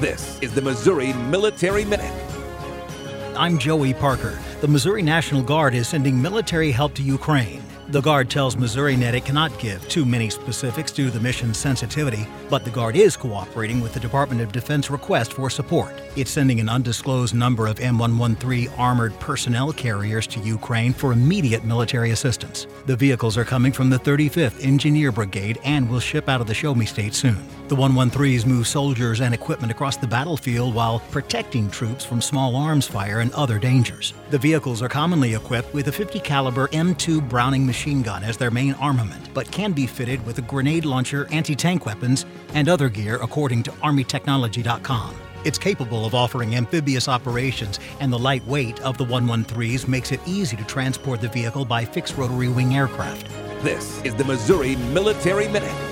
This is the Missouri Military Minute. I'm Joey Parker. The Missouri National Guard is sending military help to Ukraine. The Guard tells Missouri MissouriNet it cannot give too many specifics due to the mission's sensitivity, but the Guard is cooperating with the Department of Defense request for support. It's sending an undisclosed number of M113 armored personnel carriers to Ukraine for immediate military assistance. The vehicles are coming from the 35th Engineer Brigade and will ship out of the Show Me State soon. The 113s move soldiers and equipment across the battlefield while protecting troops from small arms fire and other dangers. The vehicles are commonly equipped with a 50 caliber M2 Browning machine gun as their main armament, but can be fitted with a grenade launcher, anti tank weapons, and other gear, according to ArmyTechnology.com. It's capable of offering amphibious operations, and the light weight of the 113s makes it easy to transport the vehicle by fixed rotary wing aircraft. This is the Missouri Military Minute.